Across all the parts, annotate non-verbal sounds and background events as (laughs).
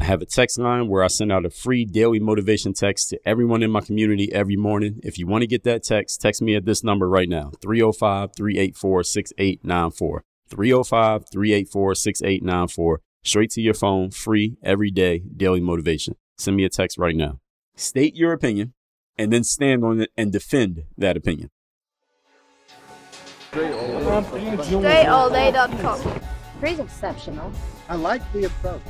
I have a text line where I send out a free daily motivation text to everyone in my community every morning. If you want to get that text, text me at this number right now 305 384 6894. 305 384 6894. Straight to your phone, free, every day, daily motivation. Send me a text right now. State your opinion and then stand on it and defend that opinion. DreAllDay.com. Pretty exceptional. I like the approach.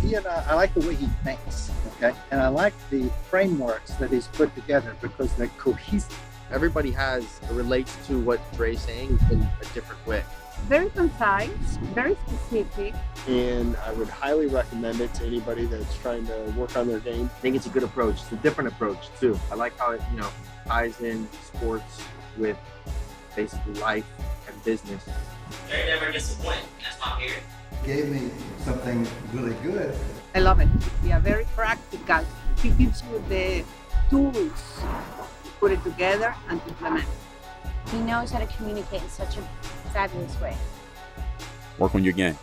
He and I, I like the way he thinks, okay? And I like the frameworks that he's put together because they're cohesive. Everybody has relates to what Dre's saying in a different way. Very concise, very specific. and I would highly recommend it to anybody that's trying to work on their game. I think it's a good approach. It's a different approach too. I like how it, you know, ties in sports with basically life and business. They never disappoint. That's why I'm here. gave me something really good. I love it. They are very practical. He gives you the tools to put it together and to implement. He knows how to communicate in such a fabulous way. Work on your game.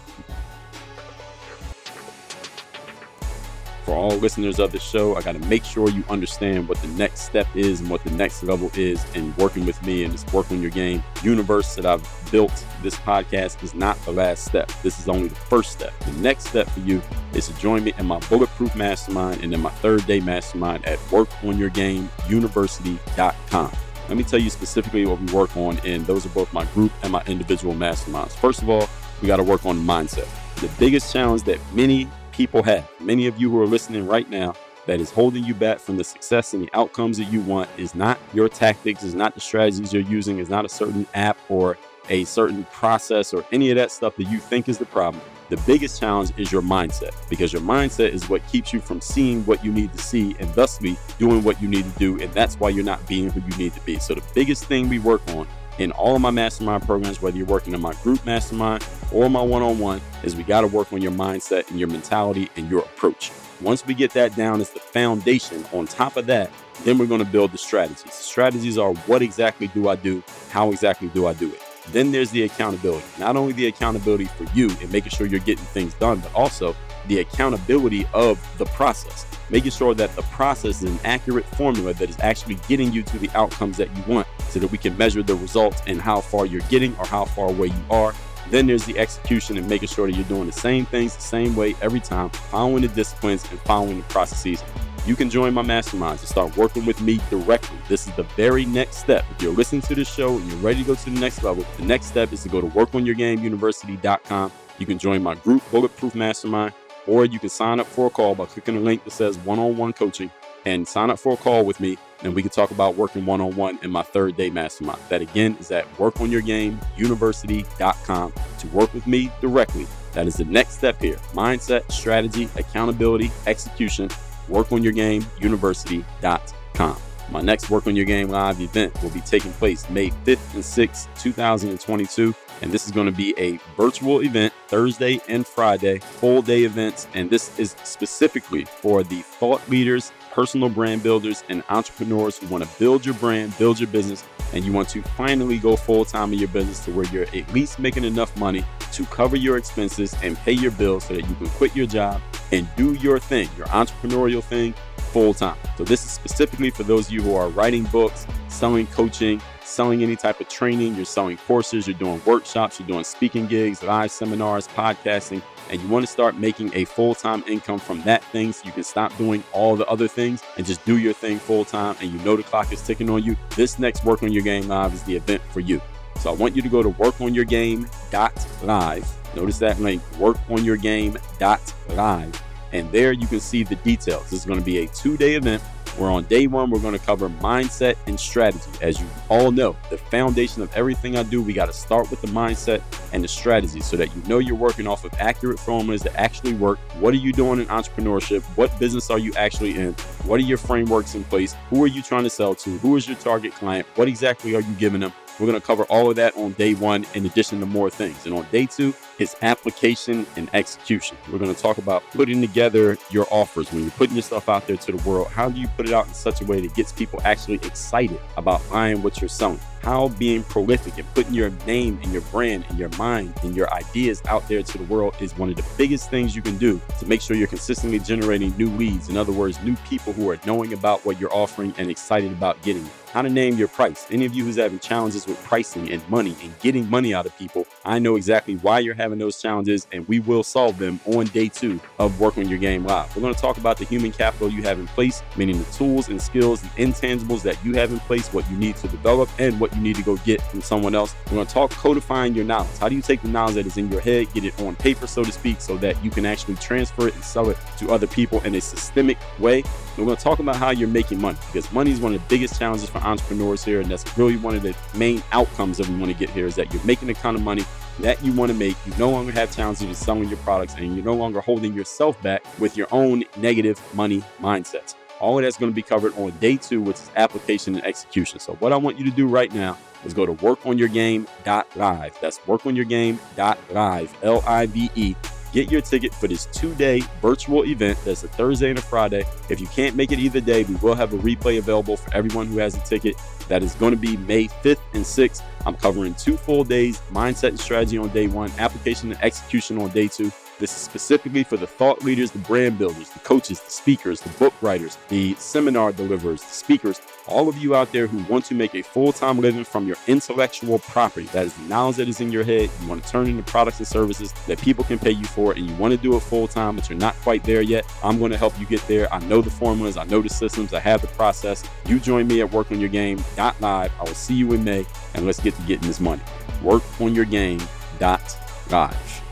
For all listeners of the show, I got to make sure you understand what the next step is and what the next level is in working with me and this work on your game universe that I've built. This podcast is not the last step. This is only the first step. The next step for you is to join me in my bulletproof mastermind and in my third day mastermind at workonyourgameuniversity.com. Let me tell you specifically what we work on, and those are both my group and my individual masterminds. First of all, we got to work on mindset. The biggest challenge that many people have, many of you who are listening right now, that is holding you back from the success and the outcomes that you want is not your tactics, is not the strategies you're using, is not a certain app or a certain process or any of that stuff that you think is the problem. The biggest challenge is your mindset because your mindset is what keeps you from seeing what you need to see and thusly doing what you need to do. And that's why you're not being who you need to be. So, the biggest thing we work on in all of my mastermind programs, whether you're working in my group mastermind or my one on one, is we got to work on your mindset and your mentality and your approach. Once we get that down as the foundation, on top of that, then we're going to build the strategies. Strategies are what exactly do I do? How exactly do I do it? Then there's the accountability. Not only the accountability for you and making sure you're getting things done, but also the accountability of the process. Making sure that the process is an accurate formula that is actually getting you to the outcomes that you want so that we can measure the results and how far you're getting or how far away you are. Then there's the execution and making sure that you're doing the same things the same way every time, following the disciplines and following the processes. You can join my masterminds and start working with me directly. This is the very next step. If you're listening to this show and you're ready to go to the next level, the next step is to go to workonyourgameuniversity.com. You can join my group, Bulletproof Mastermind, or you can sign up for a call by clicking the link that says one on one coaching and sign up for a call with me. And we can talk about working one on one in my third day mastermind. That again is at workonyourgameuniversity.com to work with me directly. That is the next step here mindset, strategy, accountability, execution. Workonyourgameuniversity.com. My next Work on Your Game live event will be taking place May 5th and 6th, 2022. And this is going to be a virtual event Thursday and Friday, full day events. And this is specifically for the thought leaders, personal brand builders, and entrepreneurs who want to build your brand, build your business, and you want to finally go full time in your business to where you're at least making enough money to cover your expenses and pay your bills so that you can quit your job and do your thing, your entrepreneurial thing, full time. So, this is specifically for those of you who are writing books, selling coaching, selling any type of training, you're selling courses, you're doing workshops, you're doing speaking gigs, live seminars, podcasting, and you want to start making a full time income from that thing so you can stop doing all the other things and just do your thing full time and you know the clock is ticking on you. This next Work on Your Game Live is the event for you. So, I want you to go to workonyourgame.live. Notice that link, workonyourgame.live. And there you can see the details. This is going to be a two day event where on day one, we're going to cover mindset and strategy. As you all know, the foundation of everything I do, we got to start with the mindset and the strategy so that you know you're working off of accurate formulas that actually work. What are you doing in entrepreneurship? What business are you actually in? What are your frameworks in place? Who are you trying to sell to? Who is your target client? What exactly are you giving them? We're going to cover all of that on day one, in addition to more things. And on day two, it's application and execution. We're going to talk about putting together your offers when you're putting yourself out there to the world. How do you put it out in such a way that gets people actually excited about buying what you're selling? How being prolific and putting your name and your brand and your mind and your ideas out there to the world is one of the biggest things you can do to make sure you're consistently generating new leads. In other words, new people who are knowing about what you're offering and excited about getting it how to name your price. Any of you who's having challenges with pricing and money and getting money out of people, I know exactly why you're having those challenges and we will solve them on day two of Work on Your Game Live. We're going to talk about the human capital you have in place, meaning the tools and skills, the intangibles that you have in place, what you need to develop, and what you need to go get from someone else. We're going to talk codifying your knowledge. How do you take the knowledge that is in your head, get it on paper, so to speak, so that you can actually transfer it and sell it to other people in a systemic way? We're going to talk about how you're making money because money is one of the biggest challenges for entrepreneurs here. And that's really one of the main outcomes that we want to get here is that you're making the kind of money that you want to make. You no longer have challenges with selling your products and you're no longer holding yourself back with your own negative money mindsets. All of that's going to be covered on day two, which is application and execution. So, what I want you to do right now is go to workonyourgame.live. That's workonyourgame.live, L I V E Get your ticket for this two day virtual event that's a Thursday and a Friday. If you can't make it either day, we will have a replay available for everyone who has a ticket. That is going to be May 5th and 6th. I'm covering two full days mindset and strategy on day one, application and execution on day two. This is specifically for the thought leaders, the brand builders, the coaches, the speakers, the book writers, the seminar deliverers, the speakers, all of you out there who want to make a full time living from your intellectual property. That is the knowledge that is in your head. You want to turn into products and services that people can pay you for, and you want to do it full time, but you're not quite there yet. I'm going to help you get there. I know the formulas, I know the systems, I have the process. You join me at workonyourgame.live. I will see you in May, and let's get to getting this money. Workonyourgame.live.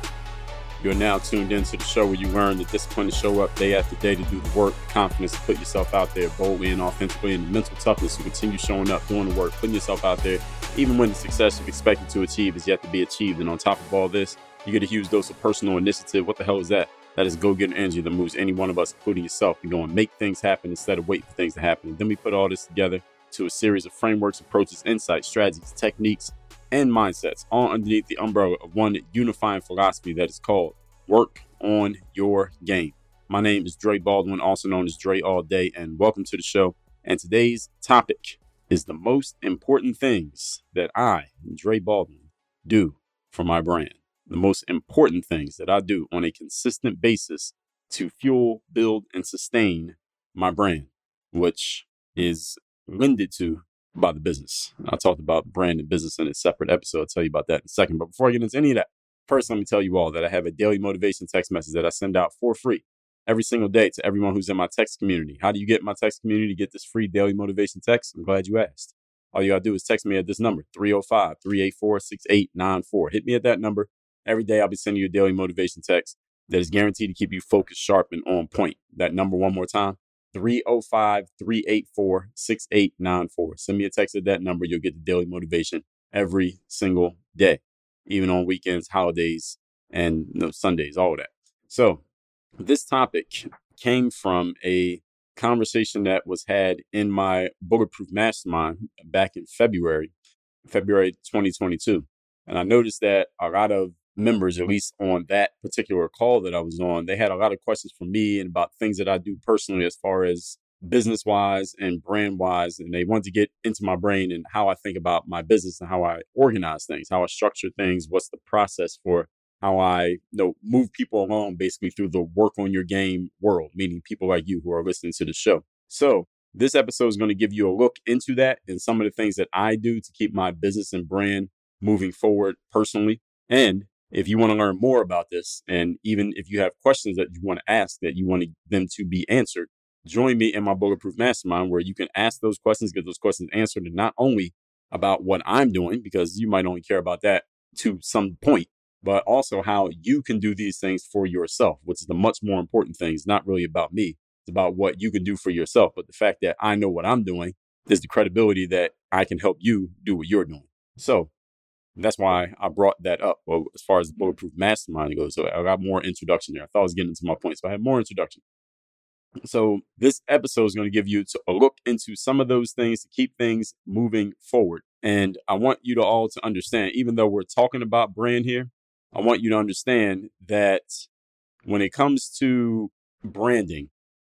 You're now tuned into the show where you learn the discipline to show up day after day to do the work, the confidence to put yourself out there boldly and authentically, and the mental toughness to continue showing up, doing the work, putting yourself out there, even when the success you've expected to achieve is yet to be achieved. And on top of all this, you get a huge dose of personal initiative. What the hell is that? That is go get an energy that moves any one of us, including yourself, to go and make things happen instead of wait for things to happen. And then we put all this together to a series of frameworks, approaches, insights, strategies, techniques, and mindsets, all underneath the umbrella of one unifying philosophy that is called work on your game. My name is Dre Baldwin, also known as Dre All Day, and welcome to the show. And today's topic is the most important things that I, Dre Baldwin, do for my brand. The most important things that I do on a consistent basis to fuel, build, and sustain my brand, which is lended to by the business. I talked about brand and business in a separate episode. I'll tell you about that in a second. But before I get into any of that, First, let me tell you all that I have a daily motivation text message that I send out for free every single day to everyone who's in my text community. How do you get my text community? To get this free daily motivation text? I'm glad you asked. All you gotta do is text me at this number, 305 384 6894. Hit me at that number. Every day I'll be sending you a daily motivation text that is guaranteed to keep you focused, sharp, and on point. That number, one more time 305 384 6894. Send me a text at that number. You'll get the daily motivation every single day even on weekends, holidays, and you know, Sundays, all of that. So, this topic came from a conversation that was had in my Bulletproof Mastermind back in February, February 2022. And I noticed that a lot of members, at least on that particular call that I was on, they had a lot of questions for me and about things that I do personally as far as business wise and brand wise. And they wanted to get into my brain and how I think about my business and how I organize things, how I structure things, what's the process for how I you know move people along basically through the work on your game world, meaning people like you who are listening to the show. So this episode is going to give you a look into that and some of the things that I do to keep my business and brand moving forward personally. And if you want to learn more about this, and even if you have questions that you want to ask that you want them to be answered, join me in my bulletproof mastermind where you can ask those questions, get those questions answered, and not only about what I'm doing, because you might only care about that to some point, but also how you can do these things for yourself, which is the much more important thing. It's not really about me. It's about what you can do for yourself. But the fact that I know what I'm doing is the credibility that I can help you do what you're doing. So that's why I brought that up. Well, as far as the mm-hmm. bulletproof mastermind goes, so I got more introduction there. I thought I was getting into my point, so I had more introduction. So this episode is going to give you a look into some of those things to keep things moving forward. And I want you to all to understand, even though we're talking about brand here, I want you to understand that when it comes to branding,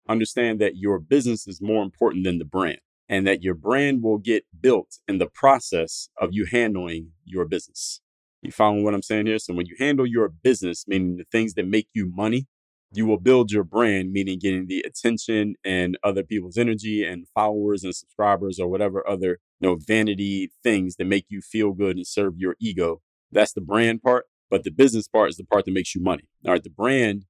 understand that your business is more important than the brand and that your brand will get built in the process of you handling your business. You following what I'm saying here? So when you handle your business, meaning the things that make you money, you will build your brand, meaning getting the attention and other people's energy and followers and subscribers or whatever other you know vanity things that make you feel good and serve your ego. That's the brand part. But the business part is the part that makes you money. All right. The brand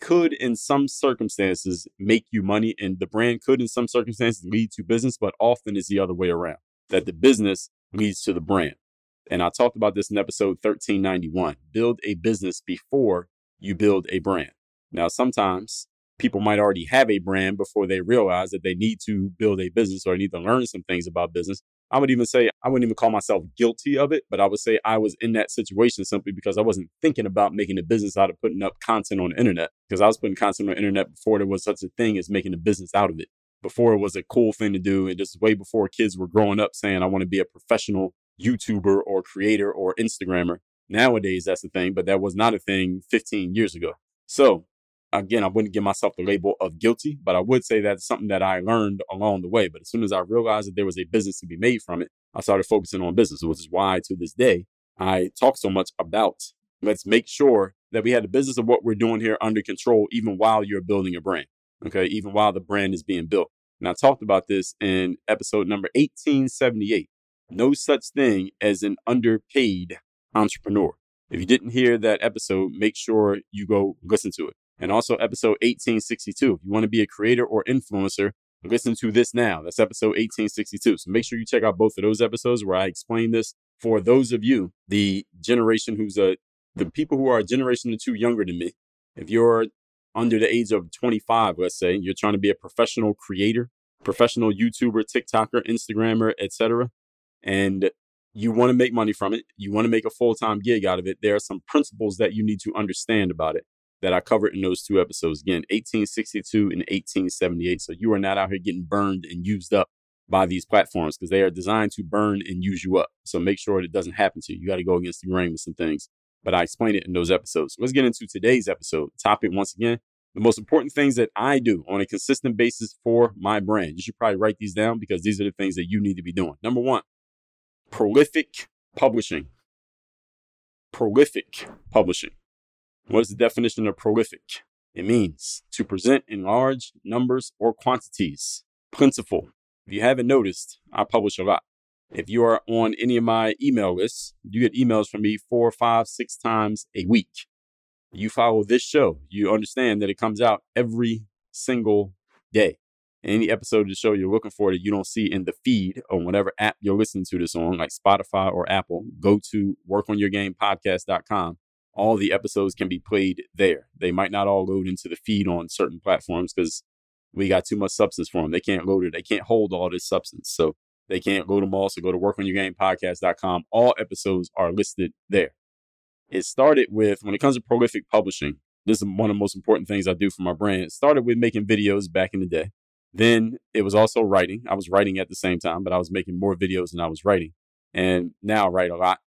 could, in some circumstances, make you money, and the brand could, in some circumstances, lead to business, but often is the other way around that the business leads to the brand. And I talked about this in episode 1391. Build a business before you build a brand. Now, sometimes people might already have a brand before they realize that they need to build a business or need to learn some things about business. I would even say I wouldn't even call myself guilty of it, but I would say I was in that situation simply because I wasn't thinking about making a business out of putting up content on the internet. Because I was putting content on the internet before there was such a thing as making a business out of it. Before it was a cool thing to do, and just way before kids were growing up saying I want to be a professional YouTuber or creator or Instagrammer. Nowadays, that's the thing, but that was not a thing 15 years ago. So again, I wouldn't give myself the label of guilty, but I would say that's something that I learned along the way. But as soon as I realized that there was a business to be made from it, I started focusing on business, which is why to this day, I talk so much about let's make sure that we had the business of what we're doing here under control, even while you're building a brand. Okay. Even while the brand is being built. And I talked about this in episode number 1878. No such thing as an underpaid entrepreneur. If you didn't hear that episode, make sure you go listen to it and also episode 1862. If you want to be a creator or influencer, listen to this now. That's episode 1862. So make sure you check out both of those episodes where I explain this. For those of you, the generation who's a, the people who are a generation or two younger than me, if you're under the age of 25, let's say, you're trying to be a professional creator, professional YouTuber, TikToker, Instagrammer, etc., and you want to make money from it, you want to make a full-time gig out of it, there are some principles that you need to understand about it that I covered in those two episodes. Again, 1862 and 1878. So you are not out here getting burned and used up by these platforms because they are designed to burn and use you up. So make sure it doesn't happen to you. You got to go against the grain with some things. But I explain it in those episodes. Let's get into today's episode. Topic once again, the most important things that I do on a consistent basis for my brand. You should probably write these down because these are the things that you need to be doing. Number one, prolific publishing. Prolific publishing. What is the definition of prolific? It means to present in large numbers or quantities. Plentiful. If you haven't noticed, I publish a lot. If you are on any of my email lists, you get emails from me four, five, six times a week. You follow this show, you understand that it comes out every single day. Any episode of the show you're looking for that you don't see in the feed on whatever app you're listening to this on, like Spotify or Apple, go to workonyourgamepodcast.com all the episodes can be played there. They might not all load into the feed on certain platforms because we got too much substance for them. They can't load it. They can't hold all this substance. So they can't load them all. So go to workonyourgamepodcast.com. All episodes are listed there. It started with, when it comes to prolific publishing, this is one of the most important things I do for my brand. It started with making videos back in the day. Then it was also writing. I was writing at the same time, but I was making more videos than I was writing. And now I write a lot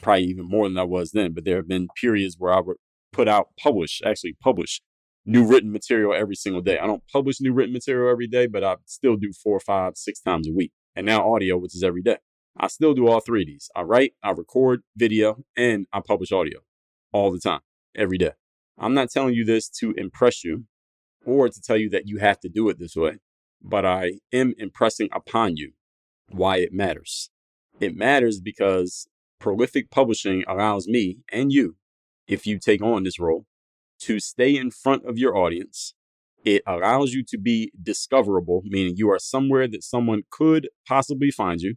probably even more than I was then. But there have been periods where I would put out, publish, actually publish new written material every single day. I don't publish new written material every day, but I still do four, five, six times a week. And now audio, which is every day. I still do all three of these. I write, I record video, and I publish audio all the time, every day. I'm not telling you this to impress you or to tell you that you have to do it this way, but I am impressing upon you why it matters. It matters because prolific publishing allows me and you, if you take on this role, to stay in front of your audience. It allows you to be discoverable, meaning you are somewhere that someone could possibly find you.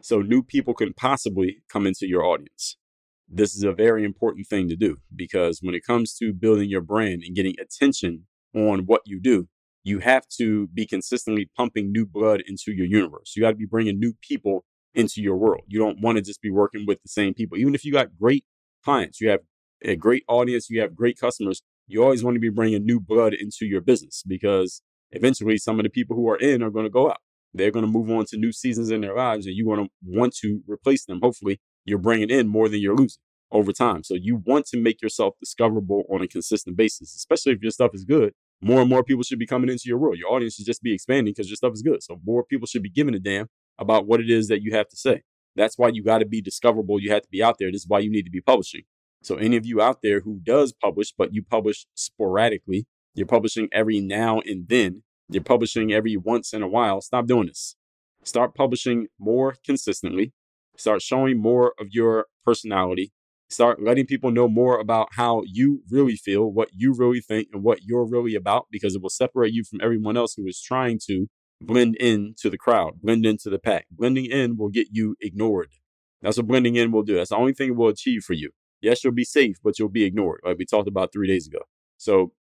So new people can possibly come into your audience. This is a very important thing to do because when it comes to building your brand and getting attention on what you do, you have to be consistently pumping new blood into your universe. You got to be bringing new people into your world. You don't want to just be working with the same people. Even if you got great clients, you have a great audience, you have great customers, you always want to be bringing new blood into your business because eventually some of the people who are in are going to go out. They're going to move on to new seasons in their lives, and you're going to want to replace them. Hopefully, you're bringing in more than you're losing over time. So you want to make yourself discoverable on a consistent basis, especially if your stuff is good. More and more people should be coming into your world. Your audience should just be expanding because your stuff is good. So more people should be giving a damn about what it is that you have to say. That's why you got to be discoverable. You have to be out there. This is why you need to be publishing. So any of you out there who does publish, but you publish sporadically, you're publishing every now and then, you're publishing every once in a while, stop doing this. Start publishing more consistently. Start showing more of your personality. Start letting people know more about how you really feel, what you really think, and what you're really about, because it will separate you from everyone else who is trying to blend in to the crowd, blend into the pack. Blending in will get you ignored. That's what blending in will do. That's the only thing it will achieve for you. Yes, you'll be safe, but you'll be ignored, like we talked about three days ago. So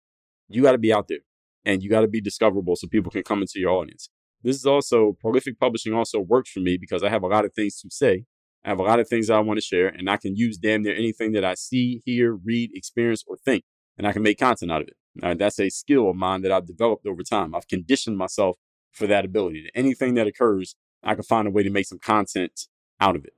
you got to be out there and you got to be discoverable so people can come into your audience. This is also prolific publishing also works for me because I have a lot of things to say. I have a lot of things I want to share and I can use damn near anything that I see, hear, read, experience, or think, and I can make content out of it. Now, that's a skill of mine that I've developed over time. I've conditioned myself for that ability. Anything that occurs, I can find a way to make some content out of it.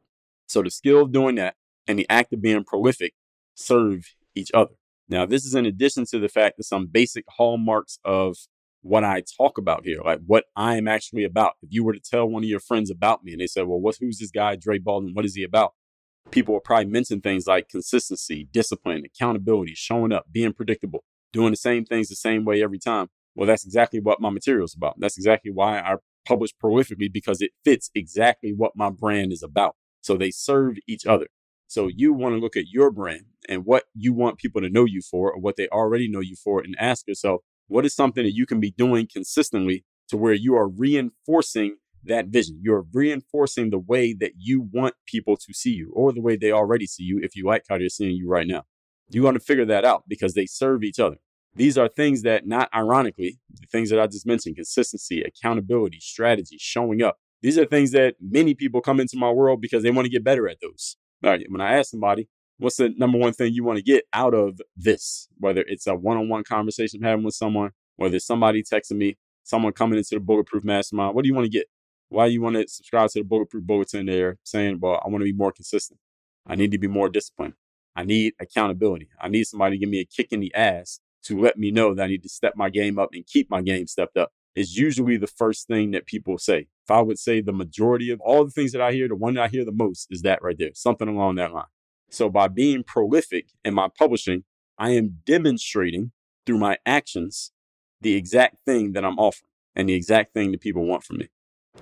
So the skill of doing that and the act of being prolific serve each other. Now, this is in addition to the fact that some basic hallmarks of what I talk about here, like what I am actually about. If you were to tell one of your friends about me and they said, well, what's, who's this guy, Dre Baldwin? What is he about? People will probably mention things like consistency, discipline, accountability, showing up, being predictable, doing the same things the same way every time. Well, that's exactly what my material is about. That's exactly why I publish prolifically because it fits exactly what my brand is about. So they serve each other. So you want to look at your brand and what you want people to know you for or what they already know you for and ask yourself, what is something that you can be doing consistently to where you are reinforcing that vision? You're reinforcing the way that you want people to see you or the way they already see you if you like how they're seeing you right now. You want to figure that out because they serve each other. These are things that, not ironically, the things that I just mentioned consistency, accountability, strategy, showing up. These are things that many people come into my world because they want to get better at those. All right, when I ask somebody, what's the number one thing you want to get out of this? Whether it's a one on one conversation I'm having with someone, whether it's somebody texting me, someone coming into the Bulletproof Mastermind, what do you want to get? Why do you want to subscribe to the Bulletproof Bulletin there saying, well, I want to be more consistent? I need to be more disciplined. I need accountability. I need somebody to give me a kick in the ass to let me know that I need to step my game up and keep my game stepped up is usually the first thing that people say. If I would say the majority of all the things that I hear, the one that I hear the most is that right there, something along that line. So by being prolific in my publishing, I am demonstrating through my actions the exact thing that I'm offering and the exact thing that people want from me.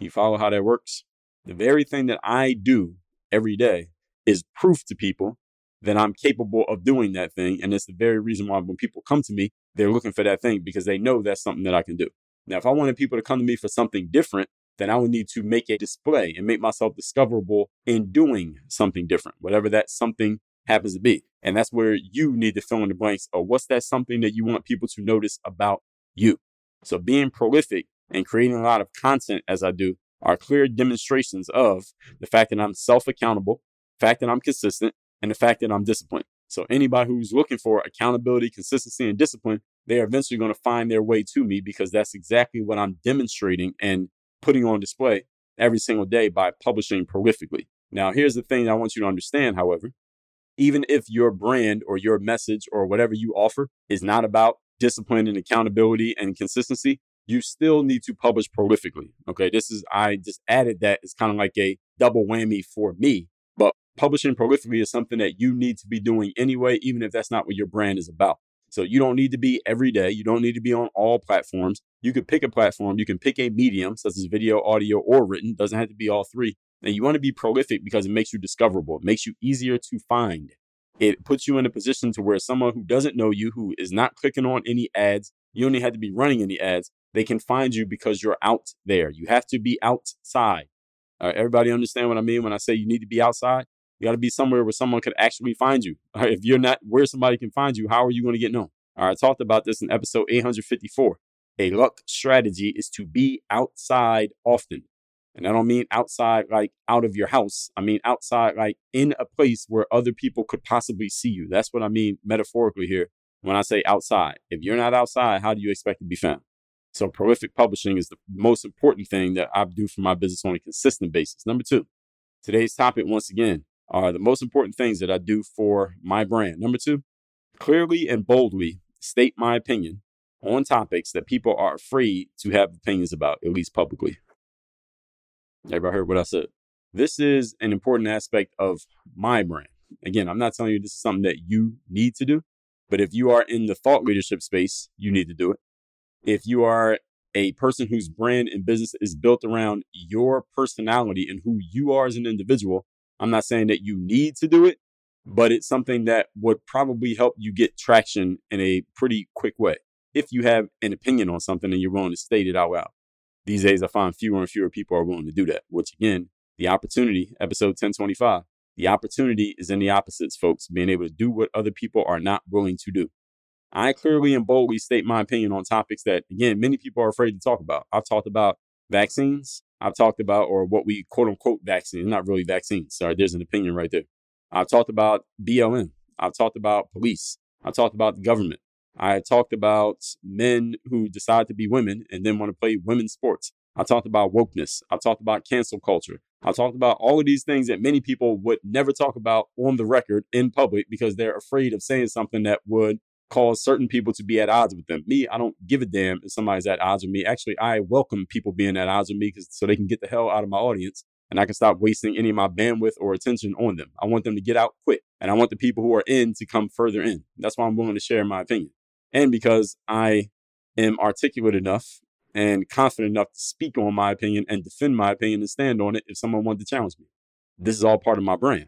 You follow how that works? The very thing that I do every day is proof to people that I'm capable of doing that thing. And it's the very reason why when people come to me, they're looking for that thing because they know that's something that I can do. Now, if I wanted people to come to me for something different, then I would need to make a display and make myself discoverable in doing something different, whatever that something happens to be. And that's where you need to fill in the blanks of what's that something that you want people to notice about you. So being prolific and creating a lot of content as I do are clear demonstrations of the fact that I'm self accountable, fact that I'm consistent, and the fact that I'm disciplined. So anybody who's looking for accountability, consistency, and discipline, they're eventually going to find their way to me because that's exactly what I'm demonstrating and putting on display every single day by publishing prolifically. Now, here's the thing I want you to understand, however. Even if your brand or your message or whatever you offer is not about discipline and accountability and consistency, you still need to publish prolifically. Okay. This is, I just added that it's kind of like a double whammy for me publishing prolifically is something that you need to be doing anyway, even if that's not what your brand is about. So you don't need to be every day. You don't need to be on all platforms. You could pick a platform. You can pick a medium such as video, audio, or written. Doesn't have to be all three. And you want to be prolific because it makes you discoverable. It makes you easier to find. It puts you in a position to where someone who doesn't know you, who is not clicking on any ads, you only have to be running any ads. They can find you because you're out there. You have to be outside. everybody understand what I mean when I say you need to be outside? You got to be somewhere where someone could actually find you. Right? (laughs) If you're not where somebody can find you, how are you going to get known? All right, I talked about this in episode 854. A luck strategy is to be outside often. And I don't mean outside like out of your house. I mean outside like in a place where other people could possibly see you. That's what I mean metaphorically here when I say outside. If you're not outside, how do you expect to be found? So prolific publishing is the most important thing that I do for my business on a consistent basis. Number two, today's topic, once again, are the most important things that I do for my brand. Number two, clearly and boldly state my opinion on topics that people are afraid to have opinions about, at least publicly. Everybody heard what I said. This is an important aspect of my brand. Again, I'm not telling you this is something that you need to do, but if you are in the thought leadership space, you need to do it. If you are a person whose brand and business is built around your personality and who you are as an individual, I'm not saying that you need to do it, but it's something that would probably help you get traction in a pretty quick way if you have an opinion on something and you're willing to state it out loud. These days, I find fewer and fewer people are willing to do that, which again, the opportunity, episode 1025, the opportunity is in the opposites, folks, being able to do what other people are not willing to do. I clearly and boldly state my opinion on topics that, again, many people are afraid to talk about. I've talked about vaccines. I've talked about, or what we quote unquote vaccines, not really vaccines. Sorry, there's an opinion right there. I've talked about BLM. I've talked about police. I've talked about the government. I talked about men who decide to be women and then want to play women's sports. I talked about wokeness. I talked about cancel culture. I talked about all of these things that many people would never talk about on the record in public because they're afraid of saying something that would cause certain people to be at odds with them. Me, I don't give a damn if somebody's at odds with me. Actually, I welcome people being at odds with me because so they can get the hell out of my audience and I can stop wasting any of my bandwidth or attention on them. I want them to get out quick and I want the people who are in to come further in. That's why I'm willing to share my opinion. And because I am articulate enough and confident enough to speak on my opinion and defend my opinion and stand on it if someone wanted to challenge me. This is all part of my brand.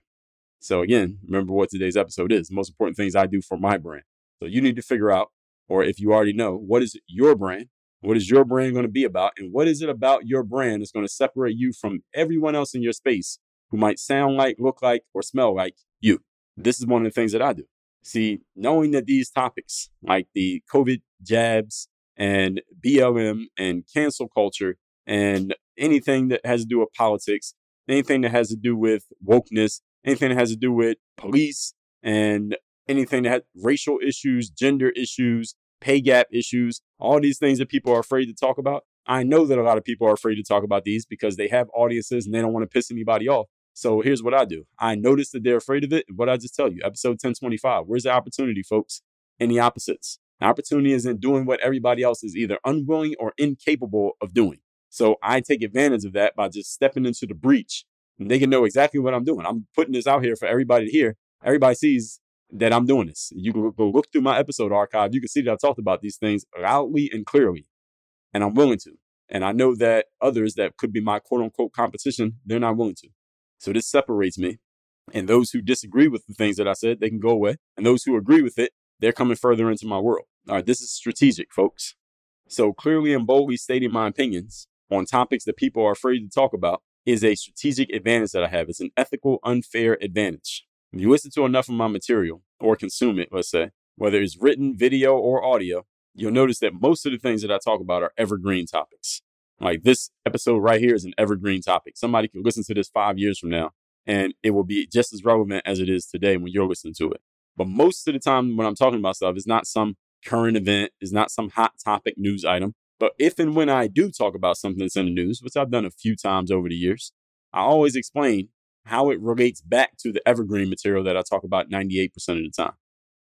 So again, remember what today's episode is. The most important things I do for my brand. So you need to figure out, or if you already know, what is your brand? What is your brand going to be about? And what is it about your brand that's going to separate you from everyone else in your space who might sound like, look like, or smell like you? This is one of the things that I do. See, knowing that these topics like the COVID jabs and BLM and cancel culture and anything that has to do with politics, anything that has to do with wokeness, anything that has to do with police and anything that has racial issues, gender issues, pay gap issues, all these things that people are afraid to talk about. I know that a lot of people are afraid to talk about these because they have audiences and they don't want to piss anybody off. So here's what I do. I notice that they're afraid of it. And what I just tell you, episode 1025, where's the opportunity, folks? In the opposites. The opportunity is in doing what everybody else is either unwilling or incapable of doing. So I take advantage of that by just stepping into the breach and they can know exactly what I'm doing. I'm putting this out here for everybody to hear. Everybody sees that I'm doing this. You can go look through my episode archive. You can see that I've talked about these things loudly and clearly, and I'm willing to. And I know that others that could be my quote unquote competition, they're not willing to. So this separates me. And those who disagree with the things that I said, they can go away. And those who agree with it, they're coming further into my world. All right, this is strategic, folks. So clearly and boldly stating my opinions on topics that people are afraid to talk about is a strategic advantage that I have. It's an ethical, unfair advantage. If you listen to enough of my material or consume it, let's say, whether it's written, video, or audio, you'll notice that most of the things that I talk about are evergreen topics. Like this episode right here is an evergreen topic. Somebody can listen to this five years from now and it will be just as relevant as it is today when you're listening to it. But most of the time when I'm talking about stuff, it's not some current event, it's not some hot topic news item. But if and when I do talk about something that's in the news, which I've done a few times over the years, I always explain how it relates back to the evergreen material that I talk about 98% of the time.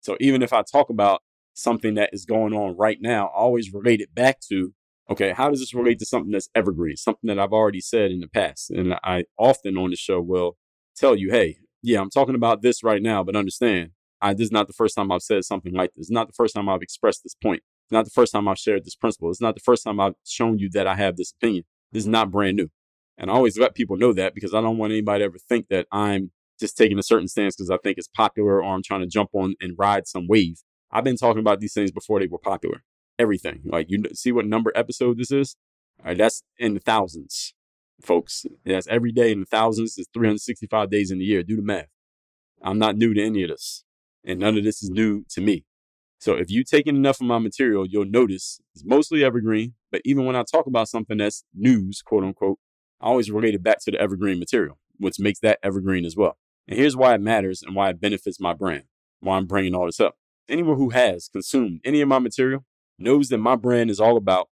So even if I talk about something that is going on right now, I always relate it back to, okay, how does this relate to something that's evergreen, something that I've already said in the past? And I often on the show will tell you, hey, yeah, I'm talking about this right now, but understand, I, this is not the first time I've said something like this. It's not the first time I've expressed this point. It's not the first time I've shared this principle. It's not the first time I've shown you that I have this opinion. This is not brand new. And I always let people know that because I don't want anybody to ever think that I'm just taking a certain stance because I think it's popular or I'm trying to jump on and ride some wave. I've been talking about these things before they were popular. Everything. Like you see what number episode this is? All right, that's in the thousands, folks. That's every day in the thousands. It's 365 days in the year. Do the math. I'm not new to any of this. And none of this is new to me. So if you've taken enough of my material, you'll notice it's mostly evergreen. But even when I talk about something that's news, quote unquote, I always relate it back to the evergreen material, which makes that evergreen as well. And here's why it matters and why it benefits my brand, why I'm bringing all this up. Anyone who has consumed any of my material knows that my brand is all about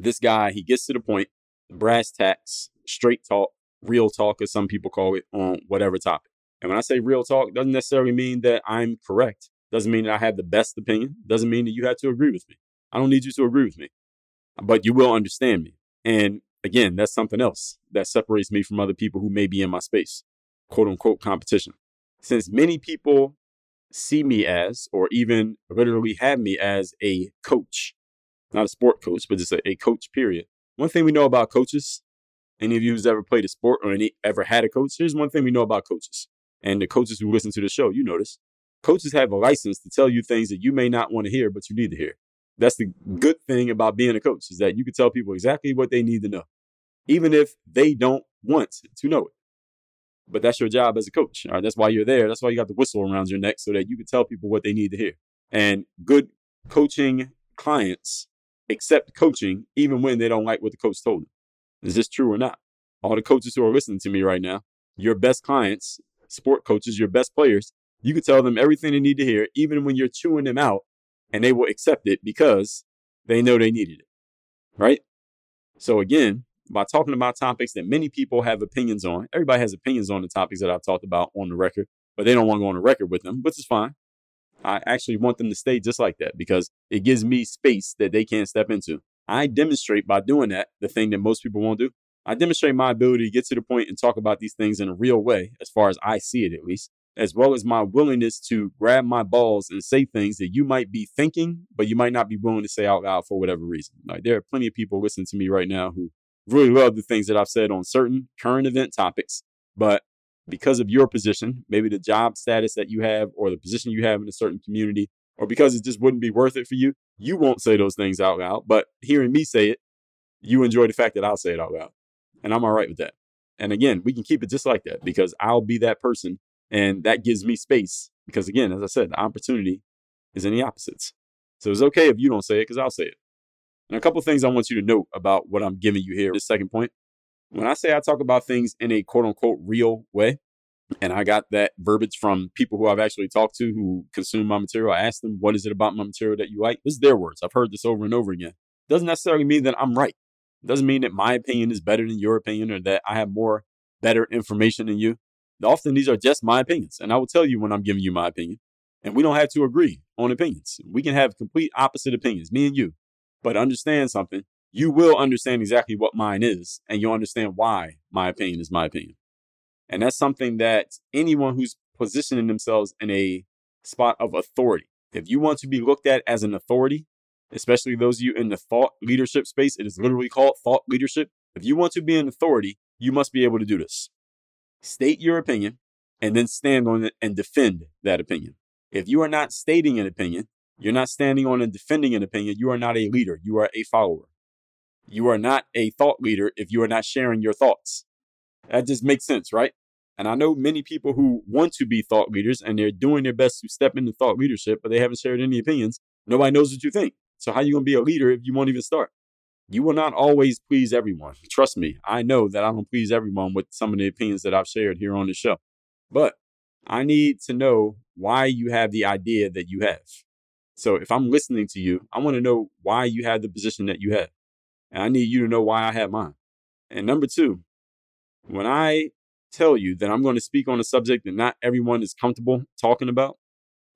This guy, he gets to the point, brass tacks, straight talk, real talk, as some people call it, on whatever topic. And when I say real talk, doesn't necessarily mean that I'm correct. Doesn't mean that I have the best opinion. Doesn't mean that you have to agree with me. I don't need you to agree with me, but you will understand me. And again, that's something else that separates me from other people who may be in my space, quote unquote competition. Since many people see me as, or even literally have me as a coach, not a sport coach, but just a, a coach, period. One thing we know about coaches, any of you who's ever played a sport or any ever had a coach, here's one thing we know about coaches. And the coaches who listen to the show, you notice. Coaches have a license to tell you things that you may not want to hear, but you need to hear. That's the good thing about being a coach is that you can tell people exactly what they need to know, even if they don't want to know it. But that's your job as a coach. All right. That's why you're there. That's why you got the whistle around your neck so that you can tell people what they need to hear. And good coaching clients accept coaching even when they don't like what the coach told them. Is this true or not? All the coaches who are listening to me right now, your best clients, sport coaches, your best players, you can tell them everything they need to hear, even when you're chewing them out, and they will accept it because they know they needed it. Right? So again, by talking about topics that many people have opinions on, everybody has opinions on the topics that I've talked about on the record, but they don't want to go on the record with them, which is fine. I actually want them to stay just like that because it gives me space that they can't step into. I demonstrate by doing that the thing that most people won't do. I demonstrate my ability to get to the point and talk about these things in a real way, as far as I see it at least, as well as my willingness to grab my balls and say things that you might be thinking, but you might not be willing to say out loud for whatever reason. Like there are plenty of people listening to me right now who really love the things that I've said on certain current event topics, but because of your position, maybe the job status that you have or the position you have in a certain community, or because it just wouldn't be worth it for you, you won't say those things out loud. But hearing me say it, you enjoy the fact that I'll say it out loud. And I'm all right with that. And again, we can keep it just like that because I'll be that person and that gives me space. Because again, as I said, the opportunity is in the opposites. So it's okay if you don't say it because I'll say it. And a couple things I want you to note about what I'm giving you here. This second point when I say I talk about things in a quote unquote real way, and I got that verbiage from people who I've actually talked to who consume my material. I asked them, what is it about my material that you like? This is their words. I've heard this over and over again. Doesn't necessarily mean that I'm right. Doesn't mean that my opinion is better than your opinion or that I have more better information than you. Often these are just my opinions. And I will tell you when I'm giving you my opinion. And we don't have to agree on opinions. We can have complete opposite opinions, me and you. But understand something you will understand exactly what mine is and you'll understand why my opinion is my opinion. And that's something that anyone who's positioning themselves in a spot of authority, if you want to be looked at as an authority, especially those of you in the thought leadership space, it is literally called thought leadership. If you want to be an authority, you must be able to do this. State your opinion and then stand on it and defend that opinion. If you are not stating an opinion, you're not standing on and defending an opinion, you are not a leader, you are a follower. You are not a thought leader if you are not sharing your thoughts. That just makes sense, right? And I know many people who want to be thought leaders and they're doing their best to step into thought leadership, but they haven't shared any opinions. Nobody knows what you think. So how are you going to be a leader if you won't even start? You will not always please everyone. Trust me, I know that I don't please everyone with some of the opinions that I've shared here on the show. But I need to know why you have the idea that you have. So if I'm listening to you, I want to know why you have the position that you have. And I need you to know why I have mine. And number two, when I tell you that I'm going to speak on a subject that not everyone is comfortable talking about,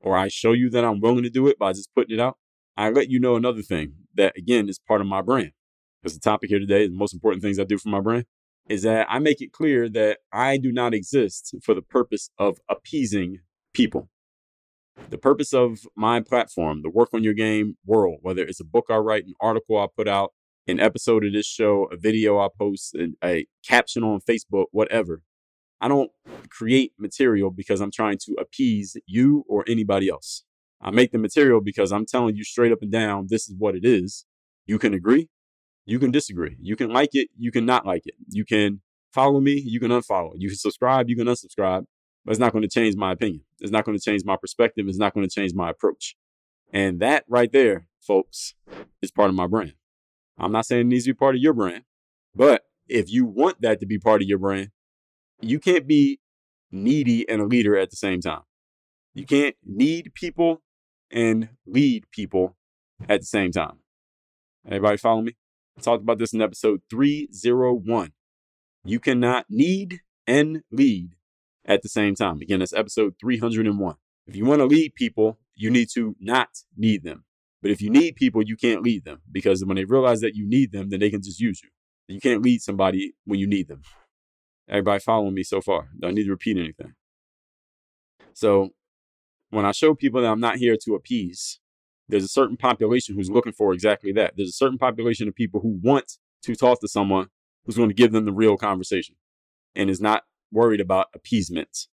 or I show you that I'm willing to do it by just putting it out, I let you know another thing that, again, is part of my brand. Because the topic here today, the most important things I do for my brand, is that I make it clear that I do not exist for the purpose of appeasing people. The purpose of my platform, the Work on Your Game world, whether it's a book I write, an article I put out, an episode of this show, a video I post, a, a caption on Facebook, whatever. I don't create material because I'm trying to appease you or anybody else. I make the material because I'm telling you straight up and down, this is what it is. You can agree, you can disagree. You can like it, you can not like it. You can follow me, you can unfollow. You can subscribe, you can unsubscribe, but it's not going to change my opinion. It's not going to change my perspective. It's not going to change my approach. And that right there, folks, is part of my brand. I'm not saying it needs to be part of your brand, but if you want that to be part of your brand, you can't be needy and a leader at the same time. You can't need people and lead people at the same time. Everybody follow me? I talked about this in episode 301. You cannot need and lead at the same time. Again, that's episode 301. If you want to lead people, you need to not need them. But if you need people, you can't lead them because when they realize that you need them, then they can just use you. You can't lead somebody when you need them. Everybody following me so far? Do I need to repeat anything? So when I show people that I'm not here to appease, there's a certain population who's looking for exactly that. There's a certain population of people who want to talk to someone who's going to give them the real conversation and is not worried about appeasement.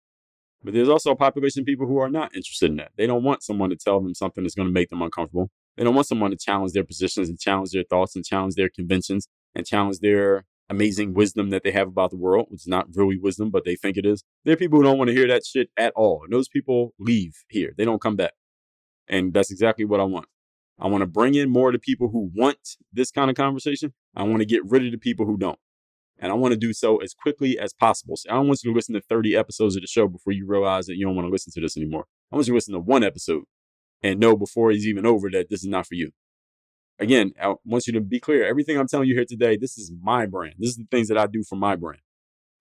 But there's also a population of people who are not interested in that. They don't want someone to tell them something that's going to make them uncomfortable. They don't want someone to challenge their positions and challenge their thoughts and challenge their conventions and challenge their amazing wisdom that they have about the world, which is not really wisdom, but they think it is. There are people who don't want to hear that shit at all. And those people leave here. They don't come back. And that's exactly what I want. I want to bring in more of the people who want this kind of conversation. I want to get rid of the people who don't. And I want to do so as quickly as possible. So I don't want you to listen to 30 episodes of the show before you realize that you don't want to listen to this anymore. I want you to listen to one episode and know before it's even over that this is not for you. Again, I want you to be clear. Everything I'm telling you here today, this is my brand. This is the things that I do for my brand.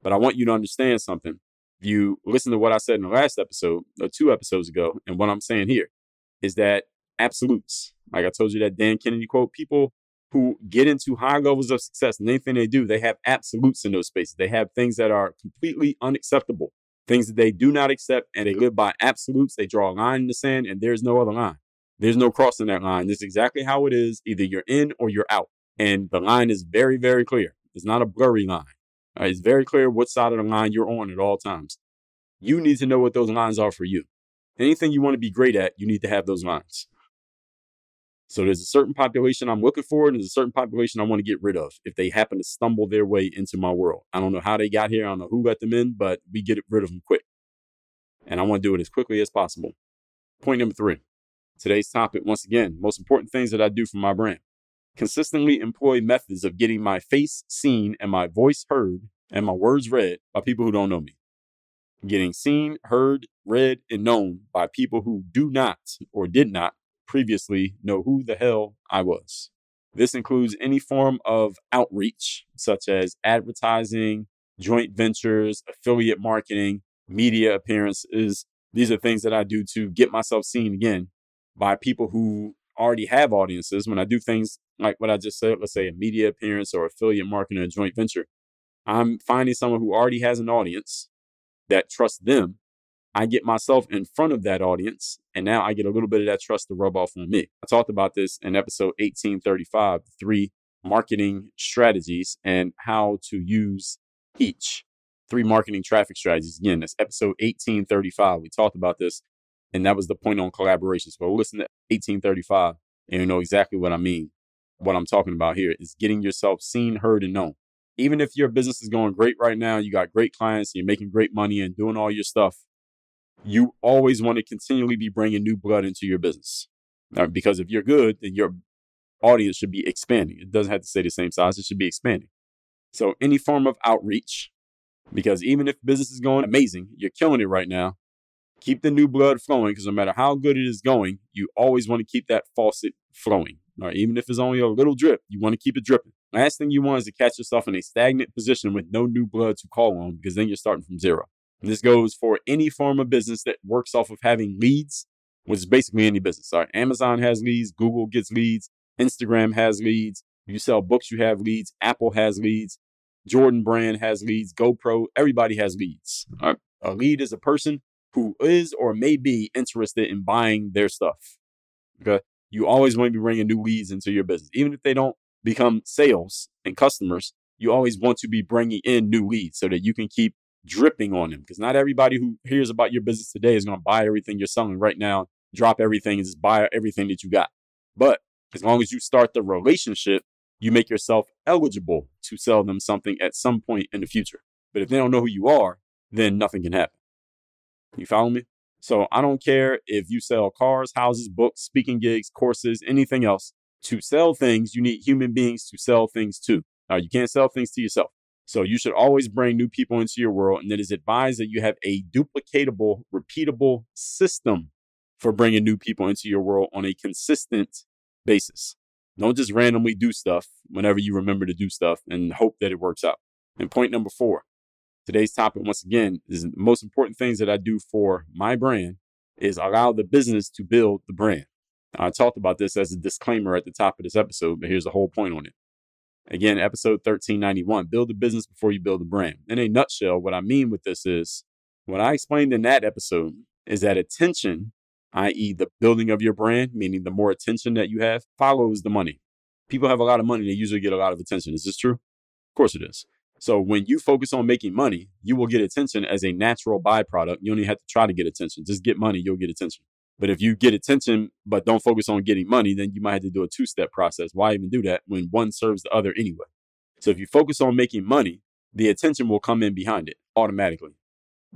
But I want you to understand something. If you listen to what I said in the last episode, or two episodes ago, and what I'm saying here, is that absolutes. Like I told you that Dan Kennedy quote, people who get into high levels of success and anything they do, they have absolutes in those spaces. They have things that are completely unacceptable, things that they do not accept, and they live by absolutes. They draw a line in the sand, and there's no other line. There's no crossing that line. This is exactly how it is. Either you're in or you're out. And the line is very, very clear. It's not a blurry line. Right? It's very clear what side of the line you're on at all times. You need to know what those lines are for you. Anything you want to be great at, you need to have those lines. So there's a certain population I'm looking for, and there's a certain population I want to get rid of if they happen to stumble their way into my world. I don't know how they got here. I don't know who let them in, but we get rid of them quick. And I want to do it as quickly as possible. Point number three. Today's topic, once again, most important things that I do for my brand. Consistently employ methods of getting my face seen and my voice heard and my words read by people who don't know me. Getting seen, heard, read, and known by people who do not or did not previously know who the hell I was. This includes any form of outreach, such as advertising, joint ventures, affiliate marketing, media appearances. These are things that I do to get myself seen again by people who already have audiences. When I do things like what I just said, let's say a media appearance or affiliate marketing or joint venture, I'm finding someone who already has an audience that trust them I get myself in front of that audience, and now I get a little bit of that trust to rub off on me. I talked about this in episode 1835 three marketing strategies and how to use each. Three marketing traffic strategies. Again, that's episode 1835. We talked about this, and that was the point on collaboration. So listen to 1835 and you know exactly what I mean. What I'm talking about here is getting yourself seen, heard, and known. Even if your business is going great right now, you got great clients, you're making great money and doing all your stuff, you always want to continually be bringing new blood into your business. Now, because if you're good, then your audience should be expanding. It doesn't have to stay the same size, it should be expanding. So, any form of outreach, because even if business is going amazing, you're killing it right now, keep the new blood flowing because no matter how good it is going, you always want to keep that faucet flowing. Right, even if it's only a little drip, you want to keep it dripping. Last thing you want is to catch yourself in a stagnant position with no new blood to call on because then you're starting from zero. And this goes for any form of business that works off of having leads, which is basically any business. Right? Amazon has leads, Google gets leads, Instagram has leads. You sell books, you have leads. Apple has leads. Jordan brand has leads. GoPro, everybody has leads. Right? A lead is a person who is or may be interested in buying their stuff. Okay. You always want to be bringing new leads into your business. Even if they don't become sales and customers, you always want to be bringing in new leads so that you can keep dripping on them because not everybody who hears about your business today is going to buy everything you're selling right now, drop everything, and just buy everything that you got. But as long as you start the relationship, you make yourself eligible to sell them something at some point in the future. But if they don't know who you are, then nothing can happen. You follow me? So I don't care if you sell cars, houses, books, speaking gigs, courses, anything else. To sell things, you need human beings to sell things to. Now, you can't sell things to yourself. So you should always bring new people into your world. And it is advised that you have a duplicatable, repeatable system for bringing new people into your world on a consistent basis. Don't just randomly do stuff whenever you remember to do stuff and hope that it works out. And point number four, today's topic, once again, is the most important things that I do for my brand is allow the business to build the brand. I talked about this as a disclaimer at the top of this episode, but here's the whole point on it. Again, episode 1391 build a business before you build a brand. In a nutshell, what I mean with this is what I explained in that episode is that attention i.e., the building of your brand, meaning the more attention that you have, follows the money. People have a lot of money, they usually get a lot of attention. Is this true? Of course it is. So when you focus on making money, you will get attention as a natural byproduct. You only have to try to get attention. Just get money, you'll get attention. But if you get attention but don't focus on getting money, then you might have to do a two step process. Why even do that when one serves the other anyway? So if you focus on making money, the attention will come in behind it automatically.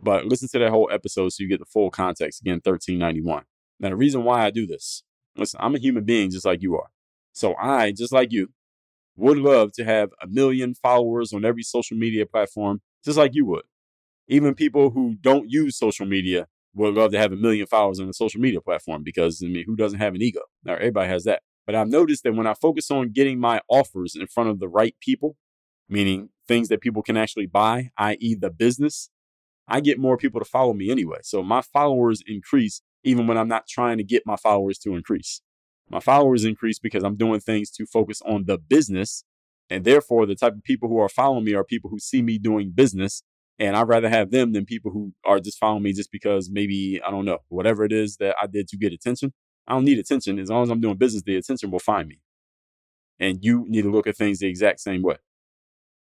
But listen to that whole episode so you get the full context. Again, 1391. Now, the reason why I do this, listen, I'm a human being just like you are. So I, just like you, would love to have a million followers on every social media platform, just like you would. Even people who don't use social media would love to have a million followers on a social media platform because, I mean, who doesn't have an ego? Now, everybody has that. But I've noticed that when I focus on getting my offers in front of the right people, meaning things that people can actually buy, i.e., the business, I get more people to follow me anyway. So my followers increase even when I'm not trying to get my followers to increase. My followers increase because I'm doing things to focus on the business. And therefore, the type of people who are following me are people who see me doing business. And I'd rather have them than people who are just following me just because maybe, I don't know, whatever it is that I did to get attention. I don't need attention. As long as I'm doing business, the attention will find me. And you need to look at things the exact same way.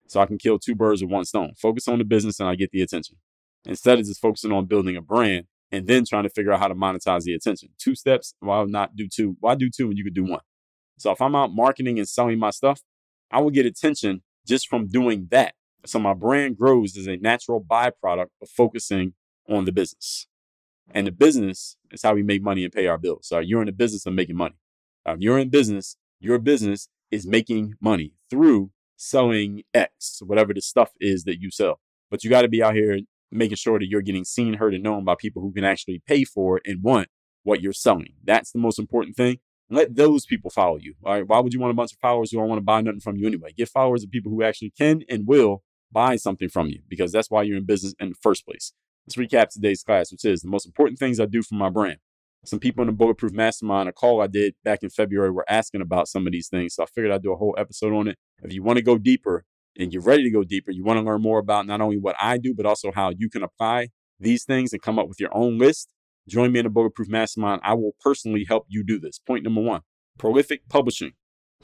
So I can kill two birds with one stone. Focus on the business and I get the attention instead of just focusing on building a brand and then trying to figure out how to monetize the attention. Two steps, why not do two? Why do two when you could do one? So if I'm out marketing and selling my stuff, I will get attention just from doing that. So my brand grows as a natural byproduct of focusing on the business. And the business is how we make money and pay our bills. So you're in the business of making money. If you're in business, your business is making money through selling X, whatever the stuff is that you sell. But you got to be out here making sure that you're getting seen, heard, and known by people who can actually pay for and want what you're selling. That's the most important thing. Let those people follow you. All right. Why would you want a bunch of followers who don't want to buy nothing from you anyway? Get followers of people who actually can and will buy something from you because that's why you're in business in the first place. Let's recap today's class, which is the most important things I do for my brand. Some people in the Bulletproof Mastermind, a call I did back in February, were asking about some of these things. So I figured I'd do a whole episode on it. If you want to go deeper, and you're ready to go deeper, you want to learn more about not only what I do, but also how you can apply these things and come up with your own list, join me in the Bulletproof Mastermind. I will personally help you do this. Point number one prolific publishing.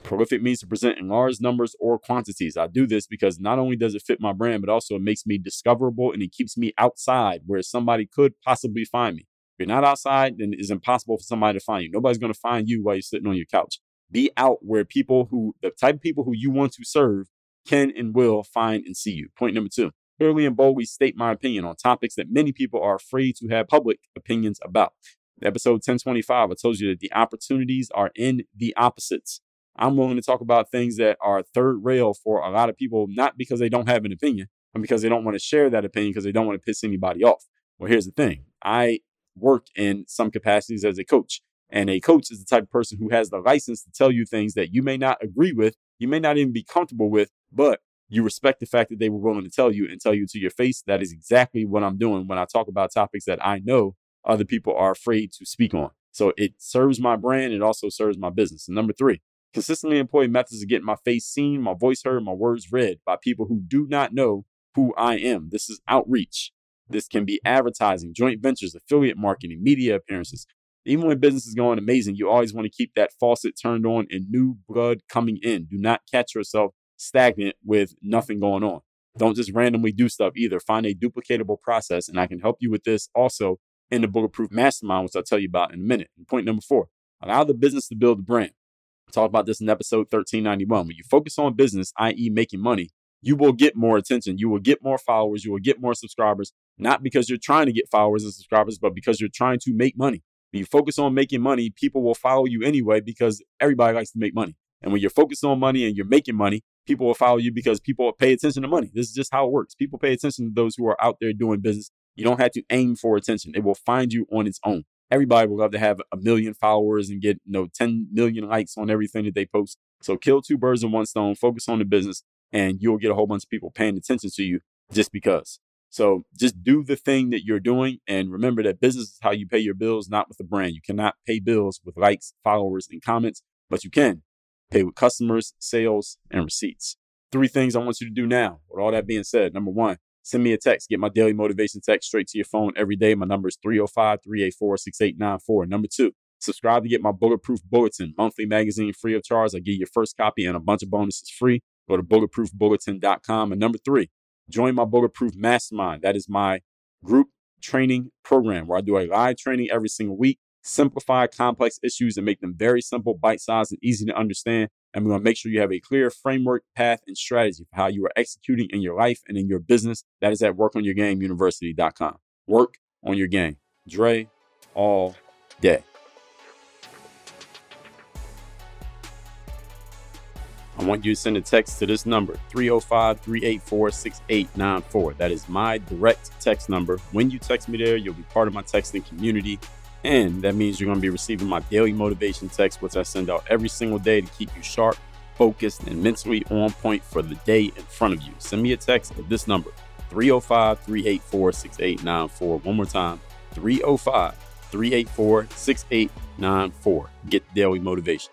Prolific means to present in large numbers or quantities. I do this because not only does it fit my brand, but also it makes me discoverable and it keeps me outside where somebody could possibly find me. If you're not outside, then it's impossible for somebody to find you. Nobody's going to find you while you're sitting on your couch. Be out where people who, the type of people who you want to serve, can and will find and see you. Point number two clearly and boldly state my opinion on topics that many people are afraid to have public opinions about. episode 1025, I told you that the opportunities are in the opposites. I'm willing to talk about things that are third rail for a lot of people, not because they don't have an opinion, but because they don't want to share that opinion because they don't want to piss anybody off. Well, here's the thing I work in some capacities as a coach, and a coach is the type of person who has the license to tell you things that you may not agree with, you may not even be comfortable with, but you respect the fact that they were willing to tell you and tell you to your face. That is exactly what I'm doing when I talk about topics that I know other people are afraid to speak on. So it serves my brand. It also serves my business. And number three, consistently employ methods of getting my face seen, my voice heard, my words read by people who do not know who I am. This is outreach. This can be advertising, joint ventures, affiliate marketing, media appearances. Even when business is going amazing, you always want to keep that faucet turned on and new blood coming in. Do not catch yourself stagnant with nothing going on. Don't just randomly do stuff either. Find a duplicatable process. And I can help you with this also in the Bulletproof Mastermind, which I'll tell you about in a minute. And point number four allow the business to build the brand. I talked about this in episode 1391. When you focus on business, i.e., making money, you will get more attention. You will get more followers. You will get more subscribers, not because you're trying to get followers and subscribers, but because you're trying to make money. When you focus on making money, people will follow you anyway because everybody likes to make money. And when you're focused on money and you're making money, people will follow you because people pay attention to money. This is just how it works. People pay attention to those who are out there doing business. You don't have to aim for attention. It will find you on its own. Everybody would love to have a million followers and get you know 10 million likes on everything that they post. So kill two birds with one stone, focus on the business, and you'll get a whole bunch of people paying attention to you just because. So just do the thing that you're doing. And remember that business is how you pay your bills, not with a brand. You cannot pay bills with likes, followers, and comments, but you can pay with customers, sales, and receipts. Three things I want you to do now. With all that being said, number one, send me a text. Get my daily motivation text straight to your phone every day. My number is 305 384 6894. Number two, subscribe to get my Bulletproof Bulletin, monthly magazine free of charge. I give you your first copy and a bunch of bonuses free. Go to bulletproofbulletin.com. And number three, join my Bulletproof Mastermind. That is my group training program where I do a live training every single week, simplify complex issues and make them very simple, bite sized, and easy to understand. And we're going to make sure you have a clear framework, path, and strategy for how you are executing in your life and in your business. That is at workonyourgameuniversity.com. Work on your game. Dre all day. I want you to send a text to this number, 305 384 6894. That is my direct text number. When you text me there, you'll be part of my texting community. And that means you're going to be receiving my daily motivation text, which I send out every single day to keep you sharp, focused, and mentally on point for the day in front of you. Send me a text at this number, 305 384 6894. One more time, 305 384 6894. Get daily motivation.